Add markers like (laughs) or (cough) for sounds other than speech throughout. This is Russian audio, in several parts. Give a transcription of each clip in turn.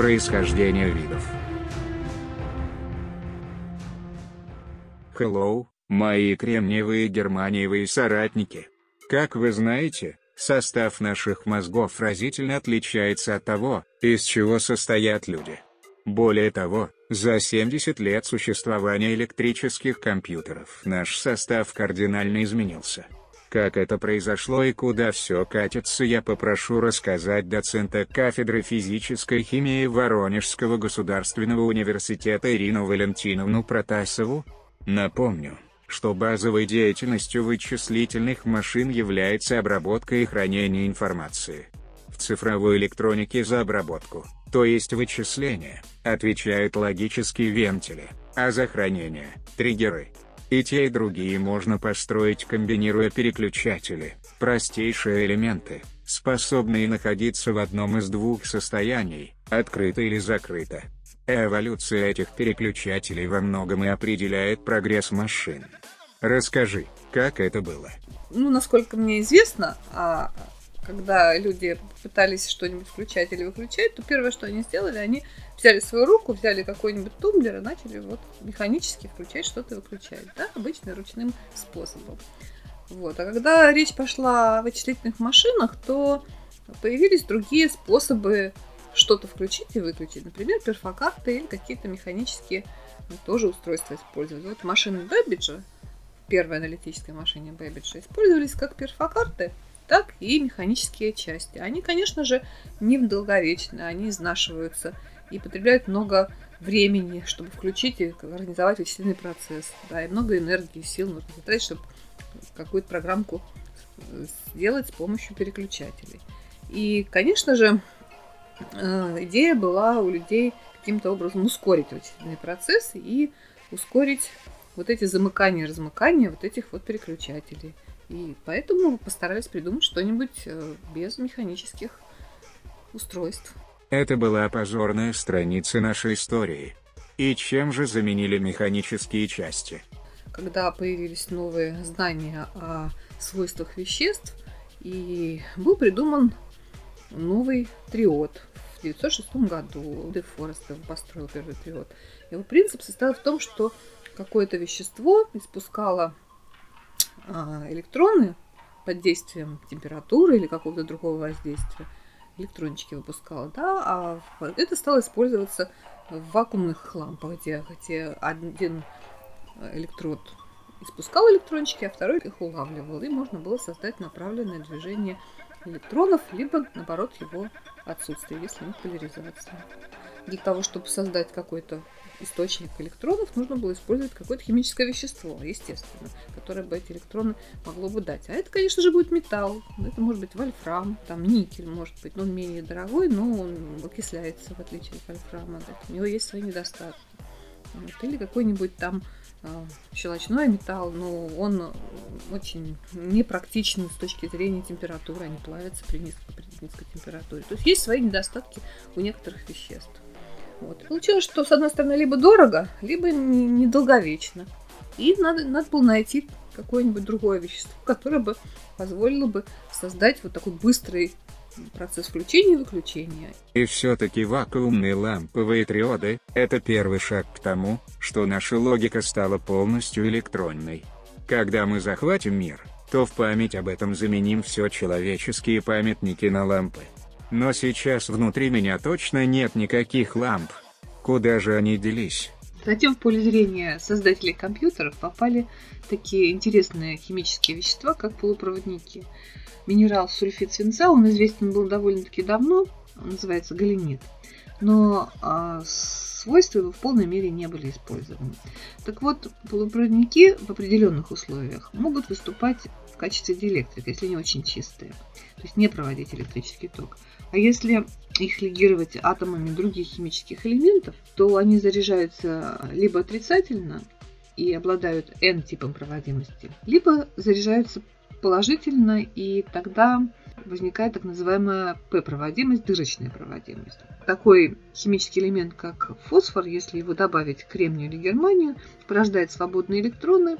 происхождения видов. Hello, мои кремниевые германиевые соратники. Как вы знаете, состав наших мозгов разительно отличается от того, из чего состоят люди. Более того, за 70 лет существования электрических компьютеров наш состав кардинально изменился. Как это произошло и куда все катится я попрошу рассказать доцента кафедры физической химии Воронежского государственного университета Ирину Валентиновну Протасову. Напомню, что базовой деятельностью вычислительных машин является обработка и хранение информации. В цифровой электронике за обработку, то есть вычисление, отвечают логические вентили, а за хранение – триггеры. И те, и другие можно построить комбинируя переключатели, простейшие элементы, способные находиться в одном из двух состояний, открыто или закрыто. Эволюция этих переключателей во многом и определяет прогресс машин. Расскажи, как это было? Ну, насколько мне известно, а когда люди пытались что-нибудь включать или выключать, то первое, что они сделали, они взяли свою руку, взяли какой-нибудь тумблер и начали вот механически включать что-то и выключать, да, обычно ручным способом. Вот. А когда речь пошла о вычислительных машинах, то появились другие способы что-то включить и выключить. Например, перфокарты или какие-то механические ну, тоже устройства использовать. Вот машины Бэббиджа, первая аналитическая машина Бэббиджа, использовались как перфокарты, так и механические части. Они, конечно же, не долговечны, они изнашиваются и потребляют много времени, чтобы включить и организовать вычислительный процесс. Да, и много энергии, сил нужно потратить, чтобы какую-то программку сделать с помощью переключателей. И, конечно же, Э, идея была у людей каким-то образом ускорить вычислительный процесс и ускорить вот эти замыкания, размыкания вот этих вот переключателей. И поэтому постарались придумать что-нибудь э, без механических устройств. Это была позорная страница нашей истории. И чем же заменили механические части? Когда появились новые знания о свойствах веществ, и был придуман новый триод, в 1906 году Де Форест построил первый триод. Его принцип состоял в том, что какое-то вещество испускало электроны под действием температуры или какого-то другого воздействия. Электрончики выпускало, да, а это стало использоваться в вакуумных лампах, где, где один электрод испускал электрончики, а второй их улавливал. И можно было создать направленное движение электронов, либо, наоборот, его отсутствие, если нет поляризации. Для того, чтобы создать какой-то источник электронов, нужно было использовать какое-то химическое вещество, естественно, которое бы эти электроны могло бы дать. А это, конечно же, будет металл. Это может быть вольфрам, там никель, может быть, но он менее дорогой, но он окисляется, в отличие от вольфрама. Да. У него есть свои недостатки. Вот. Или какой-нибудь там а, щелочной металл, но он очень непрактичен с точки зрения температуры, они плавятся при низкой, при низкой температуре. То есть есть свои недостатки у некоторых веществ. Вот. Получилось, что с одной стороны либо дорого, либо недолговечно. И надо, надо было найти какое-нибудь другое вещество, которое бы позволило бы создать вот такой быстрый процесс включения и выключения. И все-таки вакуумные ламповые триоды – это первый шаг к тому, что наша логика стала полностью электронной. Когда мы захватим мир, то в память об этом заменим все человеческие памятники на лампы. Но сейчас внутри меня точно нет никаких ламп. Куда же они делись? Затем в поле зрения создателей компьютеров попали такие интересные химические вещества, как полупроводники – минерал сульфид свинца, он известен был довольно-таки давно, он называется галенит, но а, свойства его в полной мере не были использованы. Так вот, полупроводники в определенных условиях могут выступать качестве диэлектрика, если они очень чистые, то есть не проводить электрический ток. А если их легировать атомами других химических элементов, то они заряжаются либо отрицательно и обладают N-типом проводимости, либо заряжаются положительно, и тогда возникает так называемая П-проводимость, дырочная проводимость. Такой химический элемент, как фосфор, если его добавить к кремнию или германию, порождает свободные электроны,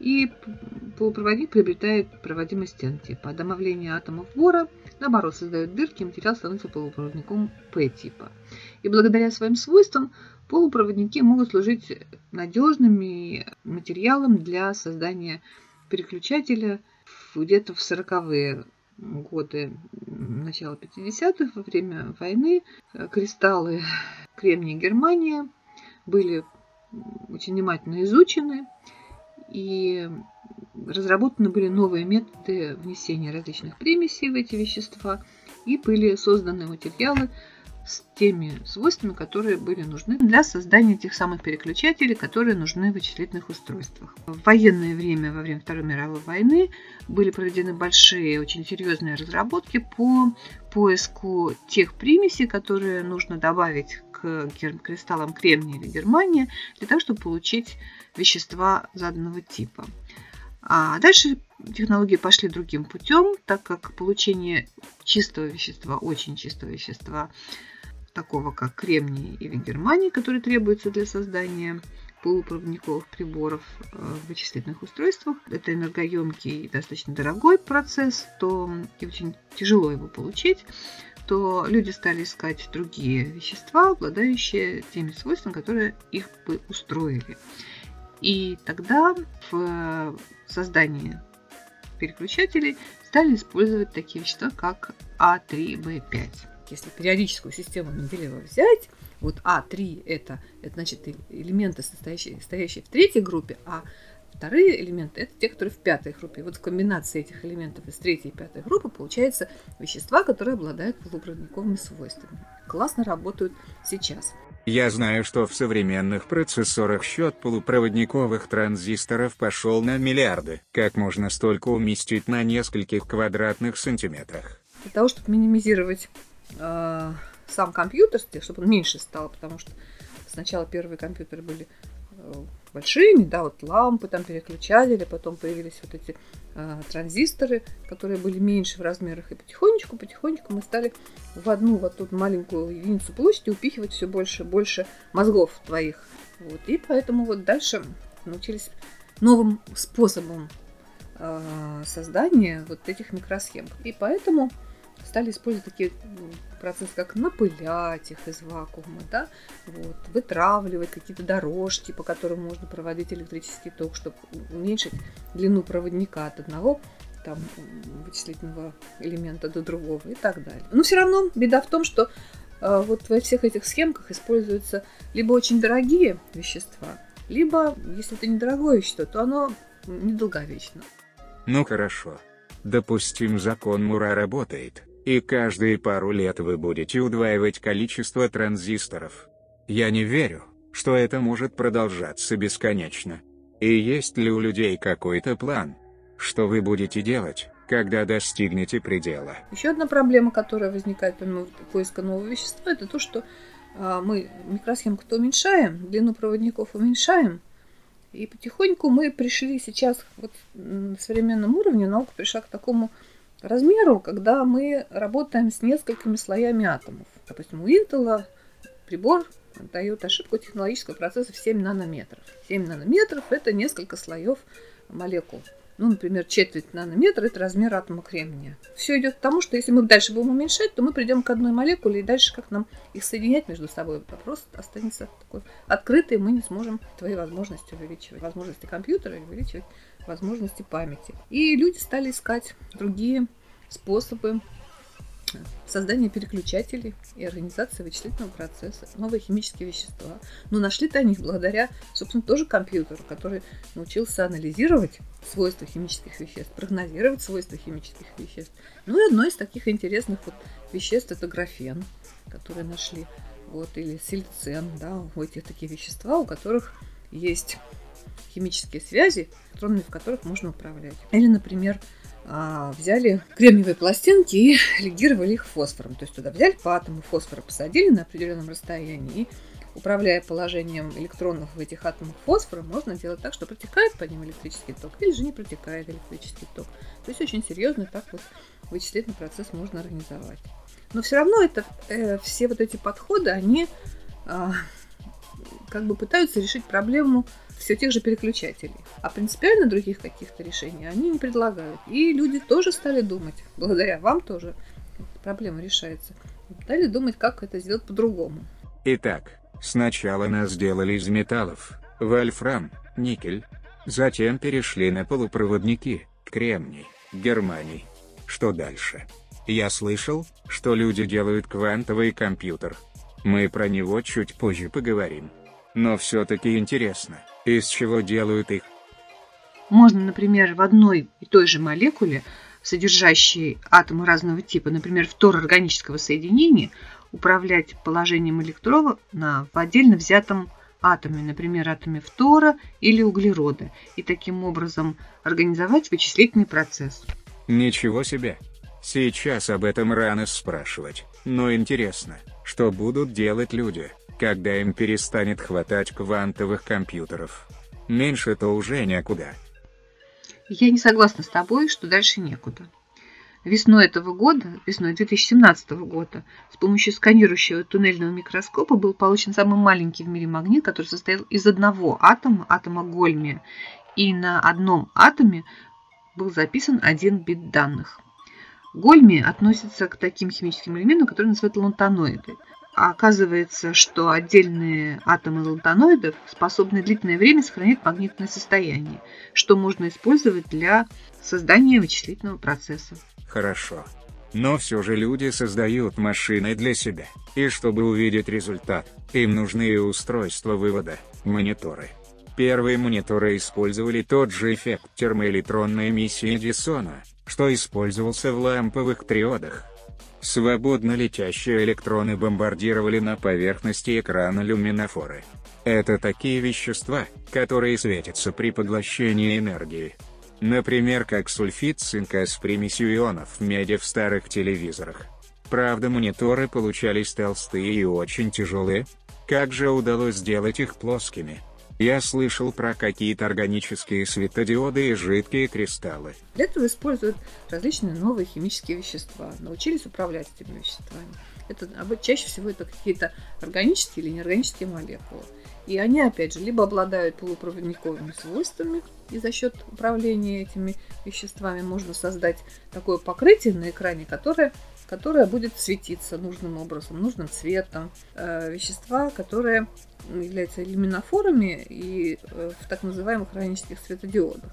и полупроводник приобретает проводимость N-типа. А домовление атомов бора наоборот, создает дырки, и материал становится полупроводником П-типа. И благодаря своим свойствам полупроводники могут служить надежным материалом для создания переключателя где-то в 40-е годы начала 50-х, во время войны, кристаллы кремния Германия были очень внимательно изучены, и разработаны были новые методы внесения различных примесей в эти вещества, и были созданы материалы, с теми свойствами, которые были нужны для создания тех самых переключателей, которые нужны в вычислительных устройствах. В военное время, во время Второй мировой войны, были проведены большие, очень серьезные разработки по поиску тех примесей, которые нужно добавить к кристаллам кремния или германия для того, чтобы получить вещества заданного типа. А дальше технологии пошли другим путем, так как получение чистого вещества, очень чистого вещества, такого как кремний или германий, который требуется для создания полупроводниковых приборов э, в вычислительных устройствах. Это энергоемкий и достаточно дорогой процесс, то и очень тяжело его получить то люди стали искать другие вещества, обладающие теми свойствами, которые их бы устроили. И тогда в создании переключателей стали использовать такие вещества, как А3Б5 если периодическую систему Менделеева взять, вот А3 это, это значит элементы, состоящие, стоящие в третьей группе, а вторые элементы это те, которые в пятой группе. Вот в комбинации этих элементов из третьей и пятой группы получается вещества, которые обладают полупроводниковыми свойствами. Классно работают сейчас. Я знаю, что в современных процессорах счет полупроводниковых транзисторов пошел на миллиарды. Как можно столько уместить на нескольких квадратных сантиметрах? Для того, чтобы минимизировать э, сам компьютер, чтобы он меньше стал, потому что сначала первые компьютеры были э, большими, да, вот лампы там переключали, потом появились вот эти э, транзисторы, которые были меньше в размерах, и потихонечку, потихонечку мы стали в одну вот тут маленькую единицу площади упихивать все больше, больше мозгов твоих, вот, и поэтому вот дальше научились новым способом э, создания вот этих микросхем, и поэтому стали использовать такие процессы, как напылять их из вакуума, да, вот, вытравливать какие-то дорожки, по которым можно проводить электрический ток, чтобы уменьшить длину проводника от одного там, вычислительного элемента до другого и так далее. Но все равно беда в том, что э, вот во всех этих схемках используются либо очень дорогие вещества, либо, если это недорогое вещество, то оно недолговечно. Ну хорошо. Допустим, закон Мура работает и каждые пару лет вы будете удваивать количество транзисторов. Я не верю, что это может продолжаться бесконечно. И есть ли у людей какой-то план? Что вы будете делать, когда достигнете предела? Еще одна проблема, которая возникает помимо поиска нового вещества, это то, что а, мы микросхемку-то уменьшаем, длину проводников уменьшаем, и потихоньку мы пришли сейчас, вот на современном уровне наука пришла к такому размеру, когда мы работаем с несколькими слоями атомов. Допустим, у Intel прибор дает ошибку технологического процесса в 7 нанометров. 7 нанометров – это несколько слоев молекул. Ну, например, четверть нанометра – это размер атома кремния. Все идет к тому, что если мы дальше будем уменьшать, то мы придем к одной молекуле, и дальше как нам их соединять между собой, вопрос останется такой открытый, мы не сможем твои возможности увеличивать, возможности компьютера увеличивать возможности памяти. И люди стали искать другие способы создания переключателей и организации вычислительного процесса, новые химические вещества. Но нашли-то они благодаря, собственно, тоже компьютеру, который научился анализировать свойства химических веществ, прогнозировать свойства химических веществ. Ну и одно из таких интересных вот веществ это графен, который нашли, вот, или сильцен, да, у этих такие вещества, у которых есть химические связи, электронами в которых можно управлять. Или, например, а, взяли кремниевые пластинки и (laughs) легировали их фосфором. То есть туда взяли по атому фосфора, посадили на определенном расстоянии и управляя положением электронов в этих атомах фосфора, можно делать так, что протекает по ним электрический ток или же не протекает электрический ток. То есть очень серьезно так вот вычислительный процесс можно организовать. Но все равно это, э, все вот эти подходы, они э, как бы пытаются решить проблему все тех же переключателей. А принципиально других каких-то решений они не предлагают. И люди тоже стали думать, (laughs) благодаря вам тоже, проблема решается. Далее думать, как это сделать по-другому. Итак, сначала нас сделали из металлов, вольфрам, никель, затем перешли на полупроводники, кремний, германий. Что дальше? Я слышал, что люди делают квантовый компьютер. Мы про него чуть позже поговорим. Но все-таки интересно, из чего делают их? Можно, например, в одной и той же молекуле, содержащей атомы разного типа, например, органического соединения, управлять положением электрона в отдельно взятом атоме, например, атоме фтора или углерода, и таким образом организовать вычислительный процесс. Ничего себе! Сейчас об этом рано спрашивать, но интересно, что будут делать люди, когда им перестанет хватать квантовых компьютеров. Меньше-то уже некуда. Я не согласна с тобой, что дальше некуда. Весной этого года, весной 2017 года, с помощью сканирующего туннельного микроскопа был получен самый маленький в мире магнит, который состоял из одного атома, атома Гольмия, и на одном атоме был записан один бит данных. Гольми относится к таким химическим элементам, которые называют лантаноиды. А оказывается, что отдельные атомы лантаноидов способны длительное время сохранять магнитное состояние, что можно использовать для создания вычислительного процесса. Хорошо. Но все же люди создают машины для себя. И чтобы увидеть результат, им нужны устройства вывода, мониторы. Первые мониторы использовали тот же эффект термоэлектронной эмиссии Эдисона, что использовался в ламповых триодах. Свободно летящие электроны бомбардировали на поверхности экрана люминофоры. Это такие вещества, которые светятся при поглощении энергии. Например, как сульфид цинка с примесью ионов меди в старых телевизорах. Правда мониторы получались толстые и очень тяжелые. Как же удалось сделать их плоскими? Я слышал про какие-то органические светодиоды и жидкие кристаллы. Для этого используют различные новые химические вещества. Научились управлять этими веществами. Это чаще всего это какие-то органические или неорганические молекулы. И они, опять же, либо обладают полупроводниковыми свойствами, и за счет управления этими веществами можно создать такое покрытие на экране, которое, которое будет светиться нужным образом, нужным цветом. Э, вещества, которые являются люминофорами и э, в так называемых органических светодиодах.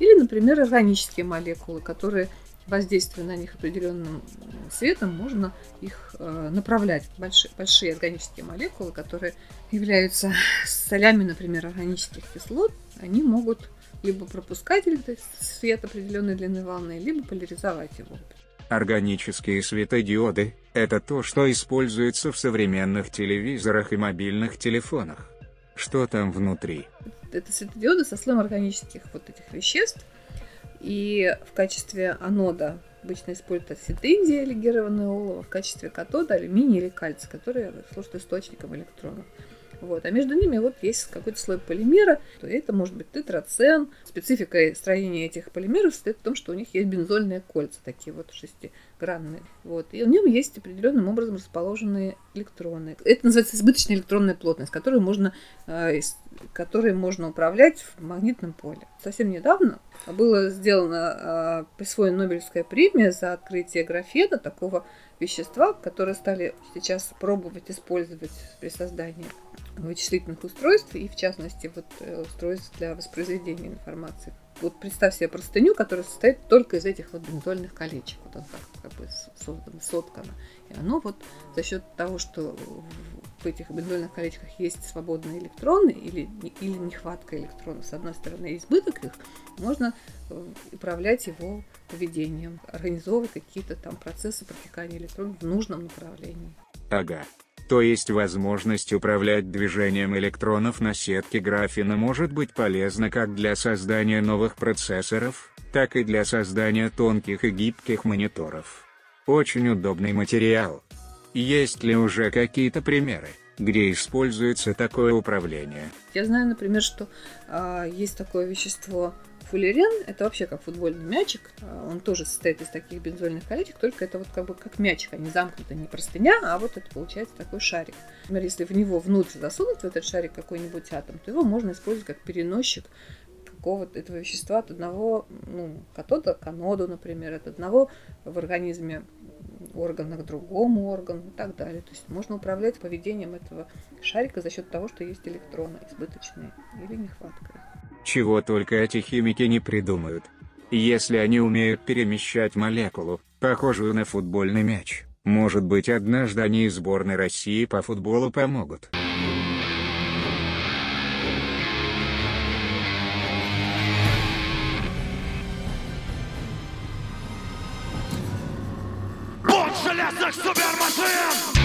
Или, например, органические молекулы, которые воздействуя на них определенным светом, можно их э, направлять. Большие, большие органические молекулы, которые являются солями, например, органических кислот, они могут либо пропускать свет определенной длины волны, либо поляризовать его. Органические светодиоды – это то, что используется в современных телевизорах и мобильных телефонах. Что там внутри? Это светодиоды со слоем органических вот этих веществ. И в качестве анода обычно используют осет индия, легированное олово, в качестве катода алюминий или кальций, которые служат источником электронов. Вот. А между ними вот есть какой-то слой полимера, то это может быть тетрацен. Специфика строения этих полимеров состоит в том, что у них есть бензольные кольца, такие вот шестигранные. Вот. И в нем есть определенным образом расположенные электроны. Это называется избыточная электронная плотность, которую можно, э, которой можно управлять в магнитном поле. Совсем недавно было сделано, э, присвоена Нобелевская премия за открытие графена, такого вещества, которые стали сейчас пробовать использовать при создании вычислительных устройств и, в частности, вот, э, устройств для воспроизведения информации. Вот представь себе простыню, которая состоит только из этих вот бензольных колечек. Вот он так как бы создано, соткано. И оно вот за счет того, что в этих бензольных колечках есть свободные электроны или, или нехватка электронов, с одной стороны, избыток их, можно э, управлять его поведением, организовывать какие-то там процессы протекания электронов в нужном направлении. Ага. То есть возможность управлять движением электронов на сетке графена может быть полезна как для создания новых процессоров, так и для создания тонких и гибких мониторов. Очень удобный материал. Есть ли уже какие-то примеры, где используется такое управление? Я знаю, например, что э, есть такое вещество Фуллерен – это вообще как футбольный мячик. А, он тоже состоит из таких бензольных колечек, только это вот как бы как мячик, а не замкнутый, не простыня, а вот это получается такой шарик. Например, если в него внутрь засунуть в этот шарик какой-нибудь атом, то его можно использовать как переносчик какого-то этого вещества от одного ну, катода к аноду, например, от одного в организме органа к другому органу и так далее. То есть можно управлять поведением этого шарика за счет того, что есть электроны избыточные или нехватка. Чего только эти химики не придумают. Если они умеют перемещать молекулу, похожую на футбольный мяч, может быть однажды они из сборной России по футболу помогут. железных супермашин!